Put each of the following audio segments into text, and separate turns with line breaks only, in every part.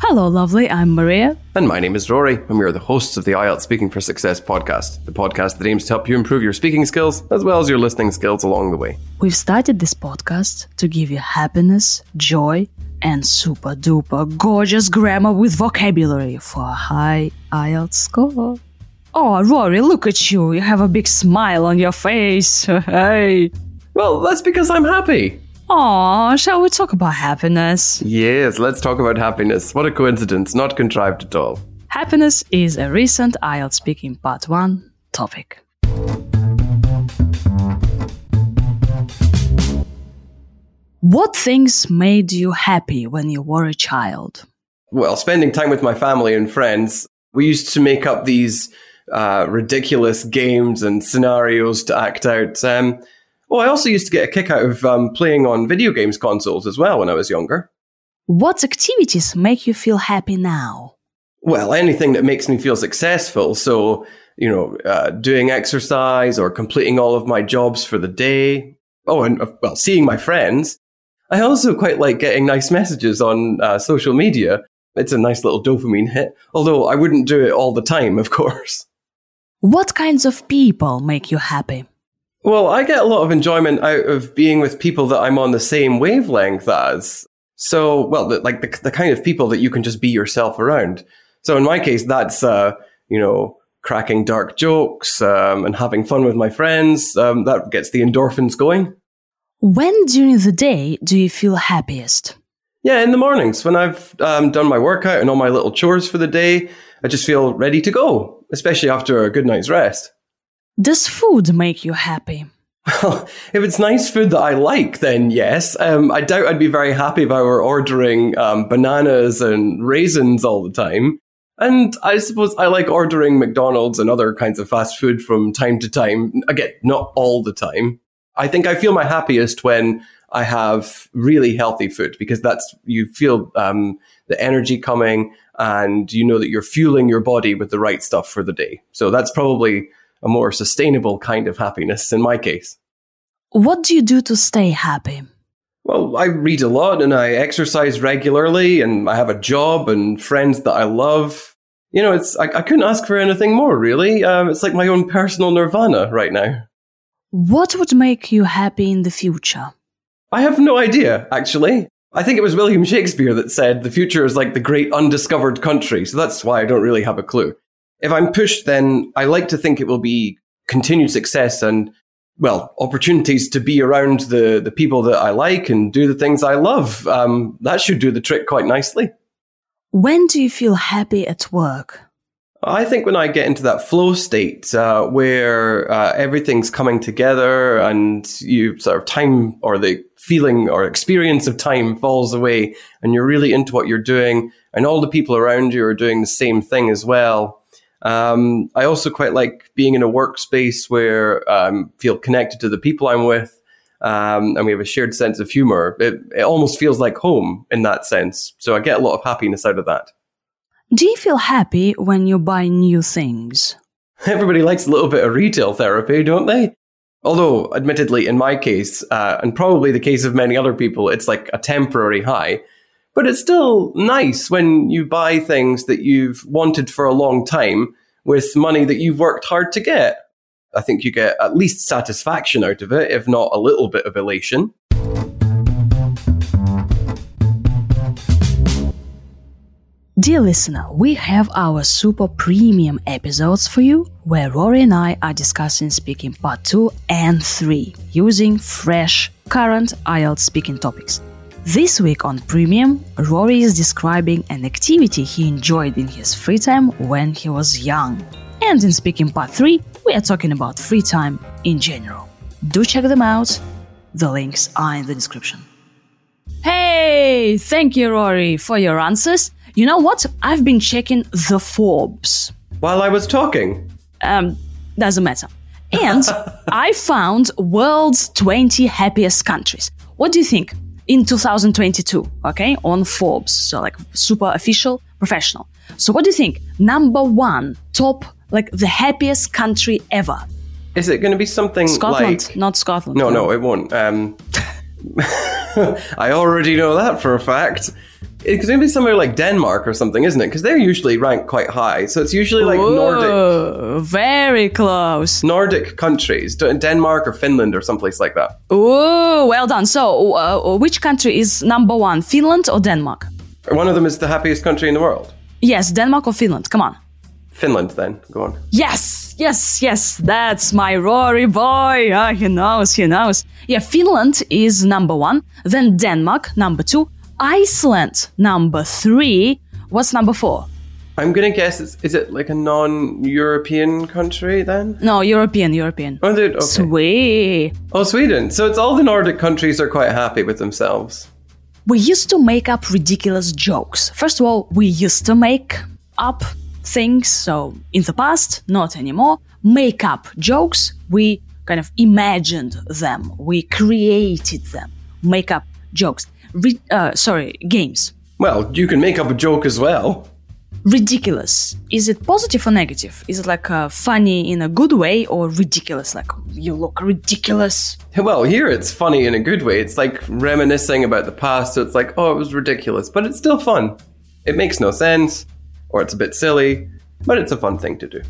Hello, lovely. I'm Maria.
And my name is Rory, and we are the hosts of the IELTS Speaking for Success podcast, the podcast that aims to help you improve your speaking skills as well as your listening skills along the way.
We've started this podcast to give you happiness, joy, and super duper gorgeous grammar with vocabulary for a high IELTS score. Oh, Rory, look at you. You have a big smile on your face. hey.
Well, that's because I'm happy.
Aw, shall we talk about happiness?
Yes, let's talk about happiness. What a coincidence, not contrived at all.
Happiness is a recent IELTS speaking part 1 topic. What things made you happy when you were a child?
Well, spending time with my family and friends, we used to make up these uh, ridiculous games and scenarios to act out. Um, well, I also used to get a kick out of um, playing on video games consoles as well when I was younger.
What activities make you feel happy now?
Well, anything that makes me feel successful. So, you know, uh, doing exercise or completing all of my jobs for the day. Oh, and uh, well, seeing my friends. I also quite like getting nice messages on uh, social media. It's a nice little dopamine hit, although I wouldn't do it all the time, of course.
What kinds of people make you happy?
Well, I get a lot of enjoyment out of being with people that I'm on the same wavelength as. So, well, the, like the, the kind of people that you can just be yourself around. So, in my case, that's, uh, you know, cracking dark jokes um, and having fun with my friends. Um, that gets the endorphins going.
When during the day do you feel happiest?
Yeah, in the mornings when I've um, done my workout and all my little chores for the day, I just feel ready to go, especially after a good night's rest.
Does food make you happy?
Well, if it's nice food that I like, then yes. Um, I doubt I'd be very happy if I were ordering um, bananas and raisins all the time. And I suppose I like ordering McDonald's and other kinds of fast food from time to time. Again, not all the time. I think I feel my happiest when I have really healthy food because that's you feel um, the energy coming and you know that you're fueling your body with the right stuff for the day. So that's probably a more sustainable kind of happiness in my case.
What do you do to stay happy?
Well, I read a lot and I exercise regularly and I have a job and friends that I love. You know, it's I, I couldn't ask for anything more, really. Um, it's like my own personal nirvana right now.
What would make you happy in the future?
I have no idea, actually. I think it was William Shakespeare that said the future is like the great undiscovered country, so that's why I don't really have a clue if I'm pushed, then I like to think it will be continued success and well, opportunities to be around the, the people that I like and do the things I love. Um, that should do the trick quite nicely.
When do you feel happy at work?
I think when I get into that flow state uh, where uh, everything's coming together and you sort of time or the feeling or experience of time falls away and you're really into what you're doing and all the people around you are doing the same thing as well um, I also quite like being in a workspace where I um, feel connected to the people I'm with, um, and we have a shared sense of humor. It, it almost feels like home in that sense. So I get a lot of happiness out of that.
Do you feel happy when you buy new things?
Everybody likes a little bit of retail therapy, don't they? Although, admittedly, in my case, uh, and probably the case of many other people, it's like a temporary high. But it's still nice when you buy things that you've wanted for a long time with money that you've worked hard to get. I think you get at least satisfaction out of it, if not a little bit of elation.
Dear listener, we have our super premium episodes for you where Rory and I are discussing speaking part 2 and 3 using fresh, current IELTS speaking topics. This week on Premium, Rory is describing an activity he enjoyed in his free time when he was young. And in Speaking Part 3, we are talking about free time in general. Do check them out. The links are in the description. Hey, thank you, Rory, for your answers. You know what? I've been checking the Forbes.
While I was talking?
Um, doesn't matter. And I found world's 20 happiest countries. What do you think? In 2022, okay, on Forbes. So like super official, professional. So what do you think? Number one, top, like the happiest country ever.
Is it going to be something
Scotland,
like...
not Scotland.
No, no, it won't. Um... I already know that for a fact. It's going to be somewhere like Denmark or something, isn't it? Because they're usually ranked quite high. So it's usually like Nordic
very close.
Nordic countries, Denmark or Finland or someplace like that.
Ooh, well done. So, uh, which country is number one, Finland or Denmark?
One of them is the happiest country in the world.
Yes, Denmark or Finland. Come on.
Finland, then. Go on.
Yes, yes, yes. That's my Rory boy. Ah, he knows, he knows. Yeah, Finland is number one. Then Denmark, number two. Iceland, number three. What's number four?
I'm going to guess, it's, is it like a non European country then?
No, European, European.
Oh, okay.
Sweet.
oh, Sweden. So it's all the Nordic countries are quite happy with themselves.
We used to make up ridiculous jokes. First of all, we used to make up things. So in the past, not anymore. Make up jokes. We kind of imagined them. We created them. Make up jokes. Re- uh, sorry, games.
Well, you can make up a joke as well.
Ridiculous. Is it positive or negative? Is it like uh, funny in a good way or ridiculous? Like you look ridiculous.
Well, here it's funny in a good way. It's like reminiscing about the past. So it's like, oh, it was ridiculous, but it's still fun. It makes no sense, or it's a bit silly, but it's a fun thing to do.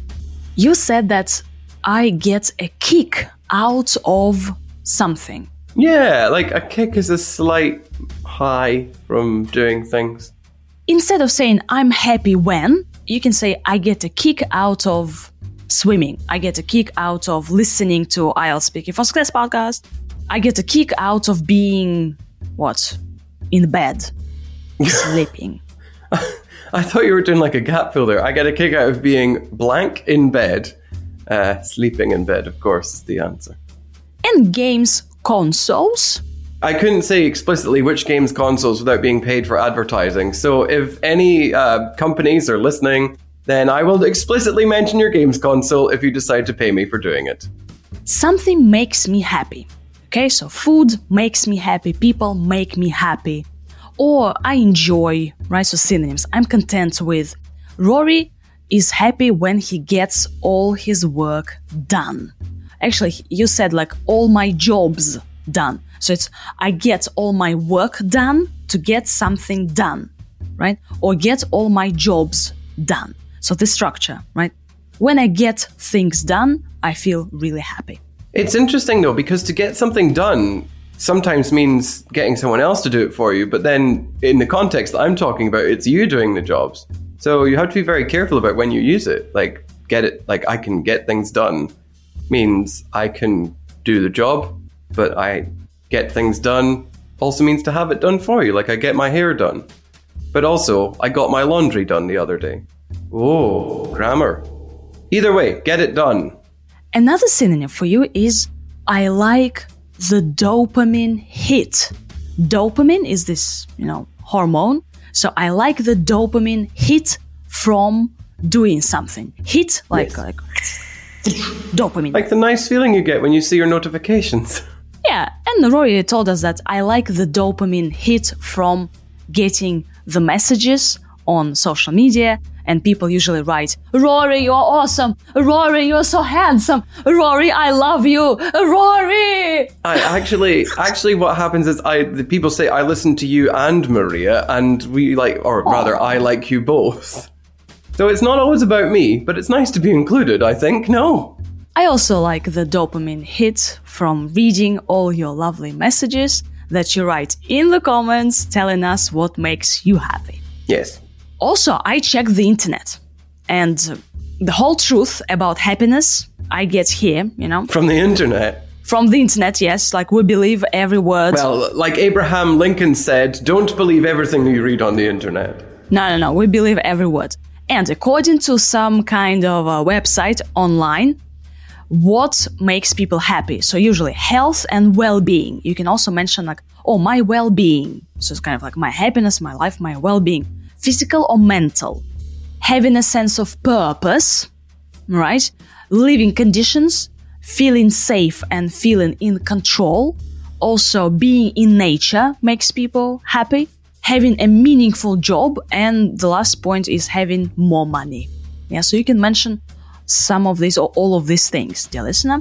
You said that I get a kick out of something.
Yeah, like a kick is a slight high from doing things.
Instead of saying I'm happy when, you can say I get a kick out of swimming. I get a kick out of listening to IELTS Speaking First Class podcast. I get a kick out of being what? In bed. Sleeping.
I thought you were doing like a gap filler. I get a kick out of being blank in bed. Uh, sleeping in bed, of course, is the answer.
And games consoles.
I couldn't say explicitly which games consoles without being paid for advertising. So if any uh, companies are listening, then I will explicitly mention your games console if you decide to pay me for doing it.
Something makes me happy. Okay, so food makes me happy, people make me happy. Or I enjoy, right? So synonyms. I'm content with. Rory is happy when he gets all his work done. Actually, you said like all my jobs done. So it's I get all my work done to get something done, right? Or get all my jobs done. So the structure, right? When I get things done, I feel really happy.
It's interesting though, because to get something done sometimes means getting someone else to do it for you, but then in the context I'm talking about, it's you doing the jobs. So you have to be very careful about when you use it. Like, get it, like, I can get things done means I can do the job, but I get things done also means to have it done for you. Like, I get my hair done. But also, I got my laundry done the other day. Oh, grammar. Either way, get it done.
Another synonym for you is I like the dopamine hit. Dopamine is this, you know, hormone. So I like the dopamine hit from doing something. Hit like
Yes.
like dopamine.
Like the nice feeling you get when you see your notifications.
yeah, and Rory told us that I like the dopamine hit from getting the messages on social media and people usually write, Rory, you're awesome. Rory, you're so handsome. Rory, I love you. Rory.
I actually, actually, what happens is I the people say I listen to you and Maria, and we like, or oh. rather, I like you both. So it's not always about me, but it's nice to be included. I think no.
I also like the dopamine hit from reading all your lovely messages that you write in the comments telling us what makes you happy.
Yes.
Also, I check the internet and the whole truth about happiness I get here, you know,
From the internet.
from the internet, yes, like we believe every word.
Well, like Abraham Lincoln said, don't believe everything you read on the internet.
No, no, no. We believe every word. And according to some kind of website online, what makes people happy? So usually health and well-being. You can also mention like, oh, my well-being. So it's kind of like my happiness, my life, my well-being. Physical or mental. Having a sense of purpose, right? Living conditions, feeling safe and feeling in control. Also, being in nature makes people happy. Having a meaningful job. And the last point is having more money. Yeah, so you can mention some of these or all of these things, dear listener.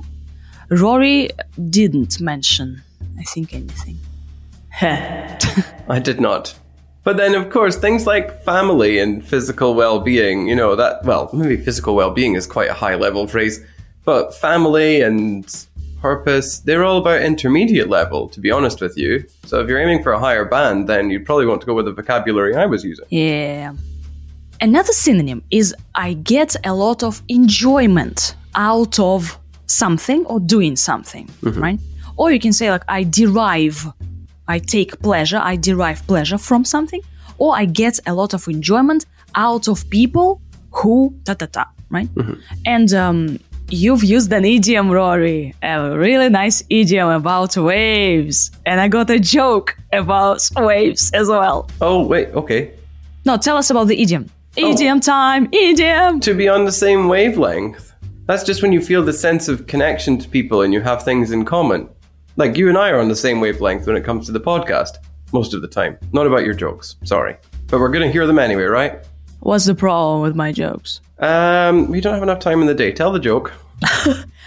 Rory didn't mention, I think, anything.
I did not. But then, of course, things like family and physical well being, you know, that, well, maybe physical well being is quite a high level phrase, but family and purpose, they're all about intermediate level, to be honest with you. So if you're aiming for a higher band, then you'd probably want to go with the vocabulary I was using.
Yeah. Another synonym is I get a lot of enjoyment out of something or doing something, right? Or you can say like I derive, I take pleasure, I derive pleasure from something, or I get a lot of enjoyment out of people who ta ta ta, right? And um, you've used an idiom, Rory, a really nice idiom about waves, and I got a joke about waves as well.
Oh, wait, okay.
No, tell us about the idiom. Idiom oh. time, idiom.
To be on the same wavelength. That's just when you feel the sense of connection to people and you have things in common. Like you and I are on the same wavelength when it comes to the podcast, most of the time. Not about your jokes, sorry. But we're going to hear them anyway, right?
What's the problem with my jokes?
Um, we don't have enough time in the day. Tell the joke.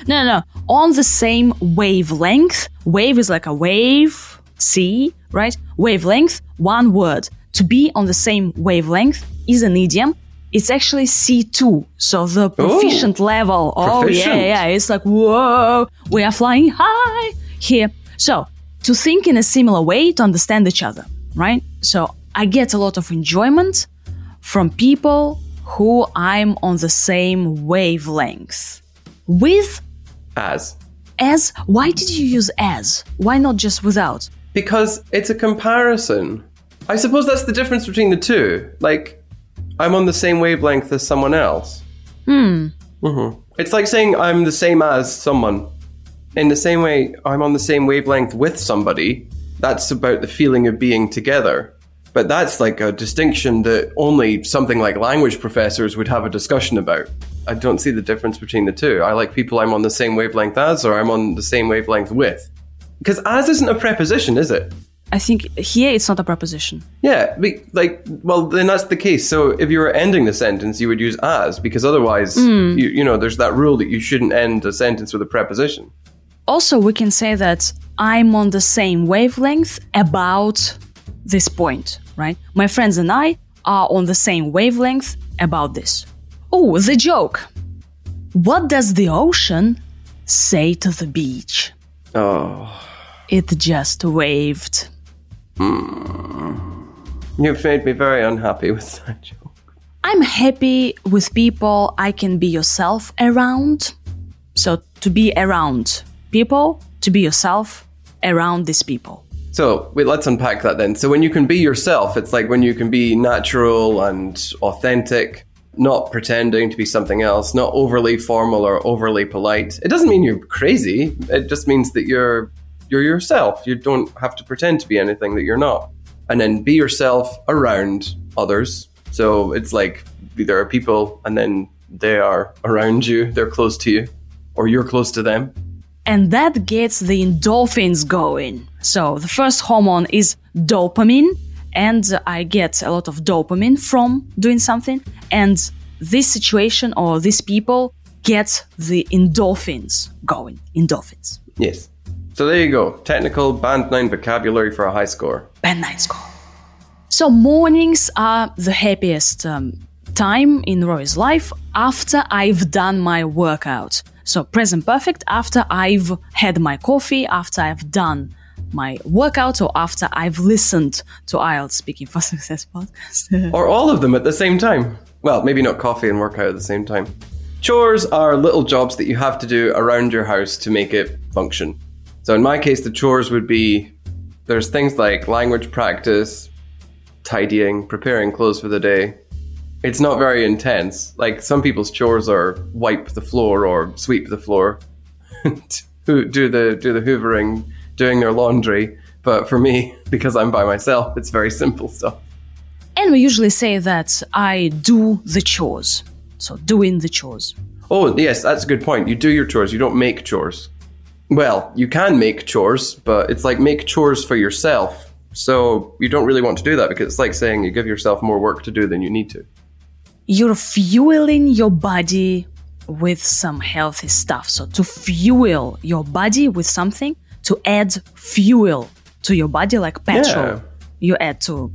No, no, no. On the same wavelength. Wave is like a wave, sea, right? Wavelength, one word. To be on the same wavelength is an idiom. It's actually C2. So the proficient level. Oh,
Proficient.
yeah, yeah. It's like, whoa, we are flying high here. So to think in a similar way to understand each other, right? So I get a lot of enjoyment from people who I'm on the same wavelength with
As.
as why did you use as why not just without
Because it's a comparison. I suppose that's the difference between the two. Like, I'm on the same wavelength as someone else. Hmm. Mm-hmm. It's like saying I'm the same as someone. In the same way, I'm on the same wavelength with somebody. That's about the feeling of being together. But that's like a distinction that only something like language professors would have a discussion about. I don't see the difference between the two. I like people I'm on the same wavelength as, or I'm on the same wavelength with. Because as isn't a preposition, is it?
i think here it's not a preposition
Yeah, like, well, then that's the case. So if you were ending the sentence, you would use as, because otherwise, hmm. you, you know, there's that rule that you shouldn't end a sentence with a preposition.
also we can say that i'm on the same wavelength about this point right? My friends and i are on the same wavelength about this. Oh the joke. What does the ocean say to the beach?
Oh,
it just waved. Hmm.
You've made me very unhappy with that joke.
I'm happy with people I can be yourself around. So to be around people, to be yourself around these people.
So wait, let's unpack that then. So when you can be yourself, it's like when you can be natural and authentic, not pretending to be something else, not overly formal or overly polite. It doesn't mean you're crazy. It just means that you're you're yourself. You don't have to pretend to be anything that you're not. And then be yourself around others. So it's like there are people and then they are around you, they're close to you, or you're close to them.
And that gets the endorphins going. So the first hormone is dopamine, and I get a lot of dopamine from doing something. And this situation or these people get the endorphins going. Endorphins.
Yes. So there you go. Technical band nine vocabulary for a high score.
Band nine score. So mornings are the happiest um, time in Rory's life after I've done my workout. So present perfect after I've had my coffee, after I've done my workout, or after I've listened to IELTS Speaking for Success podcast.
Or all of them at the same time. Well, maybe not coffee and workout at the same time. Chores are little jobs that you have to do around your house to make it function. So in my case, the chores would be there's things like language practice, tidying, preparing clothes for the day. It's not very intense. Like some people's chores are wipe the floor or sweep the floor, do do the do the hoovering, doing their laundry. But for me, because I'm by myself, it's very simple stuff.
and we usually say that I do the chores. So doing the chores.
Oh, yes, that's a good point. You do your chores, you don't make chores. Well, you can make chores, but it's like make chores for yourself. So you don't really want to do that because it's like saying you give yourself more work to do than you need to.
You're fueling your body with some healthy stuff. So to fuel your body with something, to add fuel to your body, like petrol
Yeah.
you add to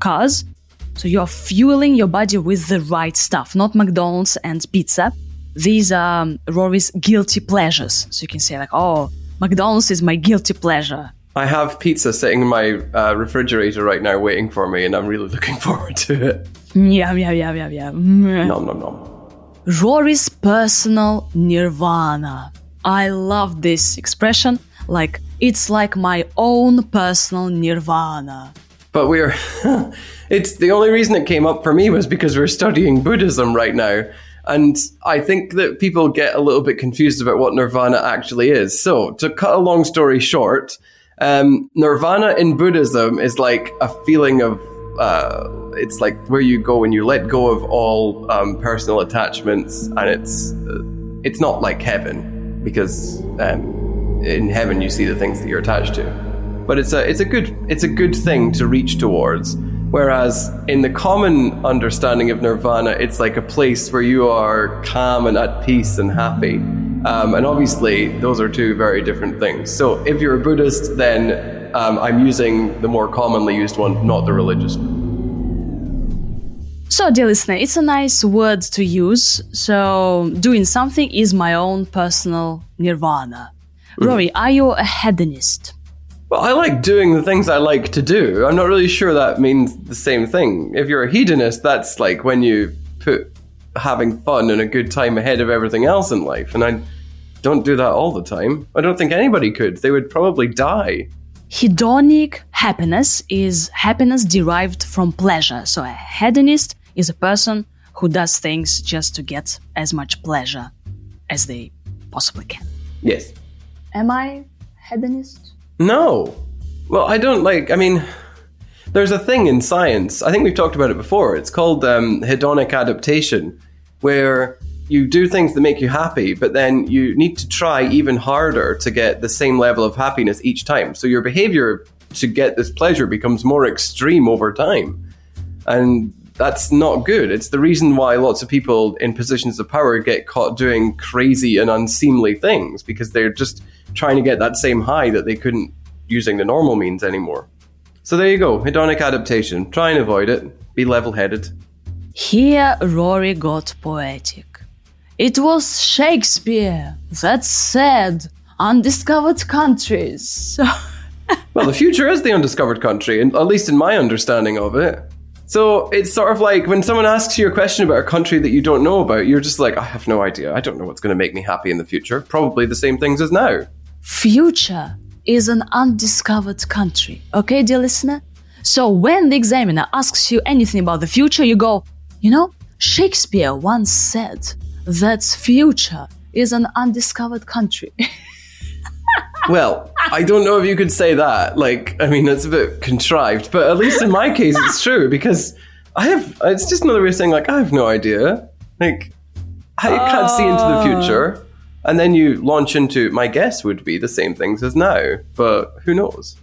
cars. So you're fueling your body with the right stuff, not McDonald's and pizza. These are um, Rory's guilty pleasures. So you can say like, oh, McDonald's is my guilty pleasure.
I have pizza sitting in my uh, refrigerator right now waiting for me, and I'm really looking forward to it.
Yeah, yeah, yeah, yeah. Mm.
Nom nom nom.
Rory's personal nirvana. I love this expression. Like, it's like my own personal nirvana.
But we're. it's the only reason it came up for me was because we're studying Buddhism right now. And I think that people get a little bit confused about what nirvana actually is. So, to cut a long story short, um, nirvana in Buddhism is like a feeling of. Uh, it's like where you go and you let go of all um, personal attachments, and it's uh, it's not like heaven because um, in heaven you see the things that you're attached to but it's a it's a good it's a good thing to reach towards. Whereas in the common understanding of nirvana, it's like a place where you are calm and at peace and happy. Um, and obviously, those are two very different things. So if you're a Buddhist, then um, I'm using the more commonly used one, not the religious one.
So, dear listener, it's a nice word to use. So, doing something is my own personal nirvana. Rory, are you a hedonist?
Well, I like doing the things I like to do. I'm not really sure that means the same thing. If you're a hedonist, that's like when you put having fun and a good time ahead of everything else in life. And I don't do that all the time. I don't think anybody could. They would probably die.
Hedonic happiness is happiness derived from pleasure. So, a hedonist is a person who does things just to get as much pleasure as they possibly can.
Yes.
Am I hedonist?
No. Well, I don't like. I mean, there's a thing in science. I think we've talked about it before. It's called um, hedonic adaptation, where you do things that make you happy, but then you need to try even harder to get the same level of happiness each time. So your behavior to get this pleasure becomes more extreme over time. And that's not good. It's the reason why lots of people in positions of power get caught doing crazy and unseemly things because they're just trying to get that same high that they couldn't using the normal means anymore. So there you go, hedonic adaptation. Try and avoid it. Be level headed.
Here Rory got poetic. It was Shakespeare that said undiscovered countries.
Well, the future is the undiscovered country, and at least in my understanding of it. So it's sort of like when someone asks you a question about a country that you don't know about, you're just like, I have no idea. I don't know what's going to make me happy in the future. Probably the same things as now.
Future is an undiscovered country. Okay, dear listener? So when the examiner asks you anything about the future, you go, you know, Shakespeare once said that future is an undiscovered country.
Well, I don't know if you could say that. Like, I mean, it's a bit contrived, but at least in my case, it's true because I have. It's just another way of saying like I have no idea. Like, I can't see into the ah. future, and then you launch into. My guess would be the same things as now, but who knows?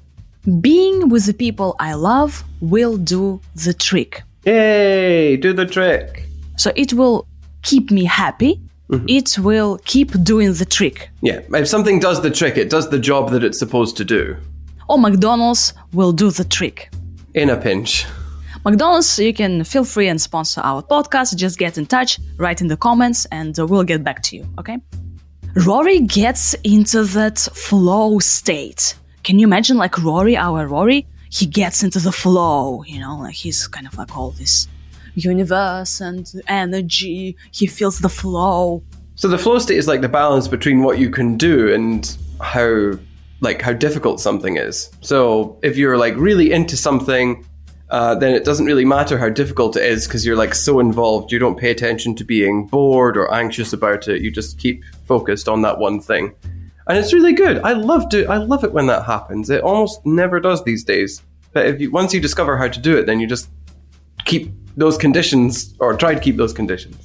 Being with the people I love will do the trick.
Yay! Do the trick.
So it will keep me happy. It will keep doing the trick.
Yeah, if something does the trick, it does the job that it's supposed to do.
Or McDonald's will do the trick.
In a pinch.
McDonald's, you can feel free and sponsor our podcast. Just get in touch, write in the comments, and uh, we'll get back to you, okay? Rory gets into that flow state. Can you imagine, like Rory, our Rory? He gets into the flow, you know, like he's kind of like all this universe and energy. He feels the flow.
So the flow state is like the balance between what you can do and how like how difficult something is. So if you're like really into something, uh, then it doesn't really matter how difficult it is because you're like so involved. You don't pay attention to being bored or anxious about it. You just keep focused on that one thing, and it's really good. I love do. I love it when that happens. It almost never does these days. But if you once you discover how to do it, then you just keep those conditions or try to keep those conditions.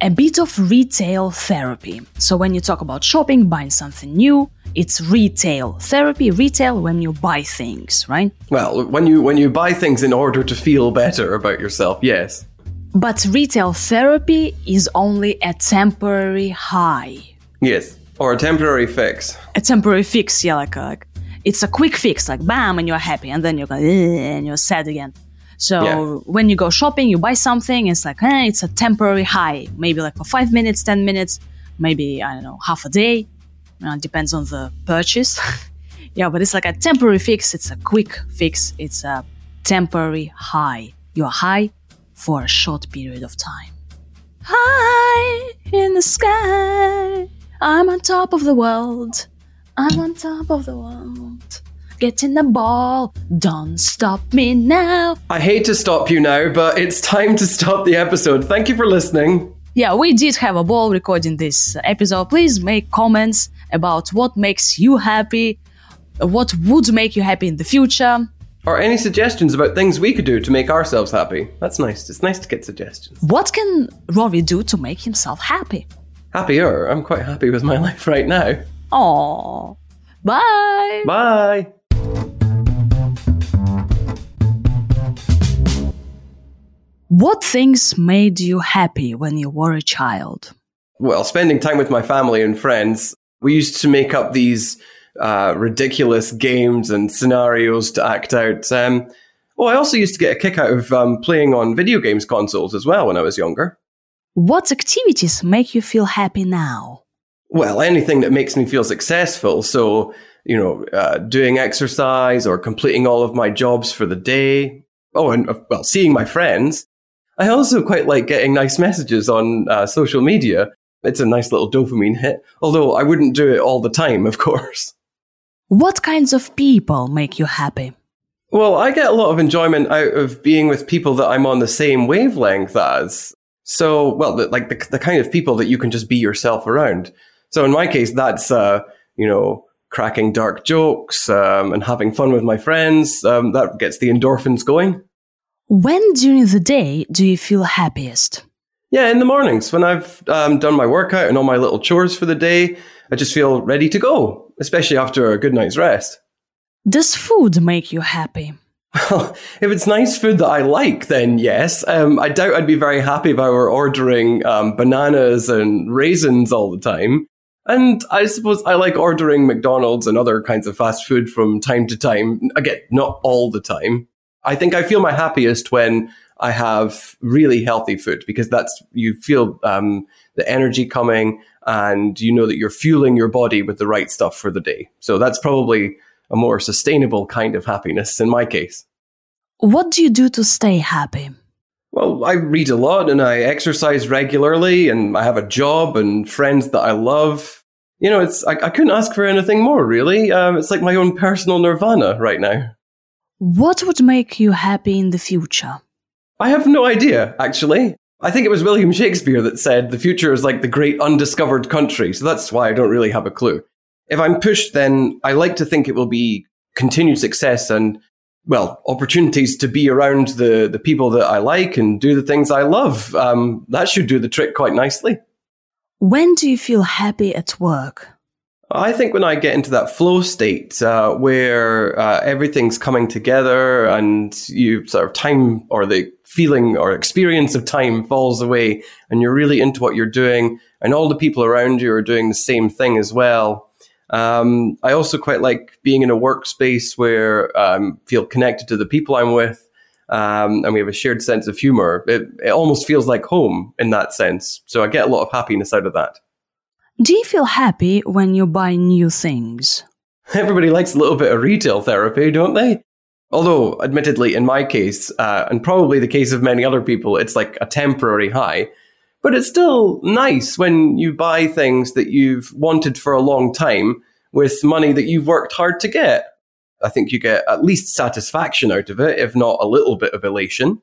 a bit of retail therapy. So when you talk about shopping, buying something new, it's retail therapy. Retail when you buy things, right?
Well, when you when you buy things in order to feel better about yourself, yes.
But retail therapy is only a temporary high.
Yes. Or a temporary fix.
A temporary fix, yeah, like, like it's a quick fix, like bam, and you're happy, and then you're going, and you're sad again. So
Yeah.
when you go shopping, you buy something, it's like, eh, it's a temporary high, maybe like for five minutes, 10 minutes, maybe, I don't know, half a day. Uh, depends on the purchase. yeah, but it's like a temporary fix. It's a quick fix. It's a temporary high. You're high for a short period of time. High in the sky, I'm on top of the world. I'm on top of the world. Getting the ball, don't stop me now.
I hate to stop you now, but it's time to stop the episode. Thank you for listening.
Yeah, we did have a ball recording this episode. Please make comments about what makes you happy, what would make you happy in the future.
Or any suggestions about things we could do to make ourselves happy. That's nice. It's nice to get suggestions.
What can Rory do to make himself happy?
Happier. I'm quite happy with my life right now.
Aww. Bye.
Bye.
What things made you happy when you were a child?
Well, spending time with my family and friends, we used to make up these uh, ridiculous games and scenarios to act out. Um, well, I also used to get a kick out of um, playing on video games consoles as well when I was younger.
What activities make you feel happy now?
Well, anything that makes me feel successful. So, you know, uh, doing exercise or completing all of my jobs for the day. Oh, and uh, well, seeing my friends. I also quite like getting nice messages on uh, social media. It's a nice little dopamine hit, although I wouldn't do it all the time, of course.
What kinds of people make you happy?
Well, I get a lot of enjoyment out of being with people that I'm on the same wavelength as. So, well, the, like the, the kind of people that you can just be yourself around. So in my case, that's, uh, you know, cracking dark jokes um, and having fun with my friends. Um, that gets the endorphins going.
When during the day do you feel happiest?
Yeah, in the mornings when I've um, done my workout and all my little chores for the day, I just feel ready to go, especially after a good night's rest.
Does food make you happy?
Well, if it's nice food that I like, then yes. Um, I doubt I'd be very happy if I were ordering um, bananas and raisins all the time. And I suppose I like ordering McDonald's and other kinds of fast food from time to time. Again, not all the time. I think I feel my happiest when I have really healthy food because that's you feel um, the energy coming and you know that you're fueling your body with the right stuff for the day. So that's probably a more sustainable kind of happiness in my case.
What do you do to stay happy?
Well, I read a lot and I exercise regularly and I have a job and friends that I love. You know, it's I, I couldn't ask for anything more, really. Um, it's like my own personal nirvana right now.
What would make you happy in the future?
I have no idea, actually. I think it was William Shakespeare that said the future is like the great undiscovered country, so that's why I don't really have a clue. If I'm pushed, then I like to think it will be continued success and, well, opportunities to be around the, the people that I like and do the things I love. Um, that should do the trick quite nicely.
When do you feel happy at work?
I think when I get into that flow state uh, where uh, everything's coming together and you sort of time or the feeling or experience of time falls away and you're really into what you're doing and all the people around you are doing the same thing as well. Um, I also quite like being in a workspace where I um, feel connected to the people I'm with um, and we have a shared sense of humor. It, it almost feels like home in that sense. So I get a lot of happiness out of that.
Do you feel happy when you buy new things?
Everybody likes a little bit of retail therapy, don't they? Although, admittedly, in my case, uh, and probably the case of many other people, it's like a temporary high. But it's still nice when you buy things that you've wanted for a long time with money that you've worked hard to get. I think you get at least satisfaction out of it, if not a little bit of elation.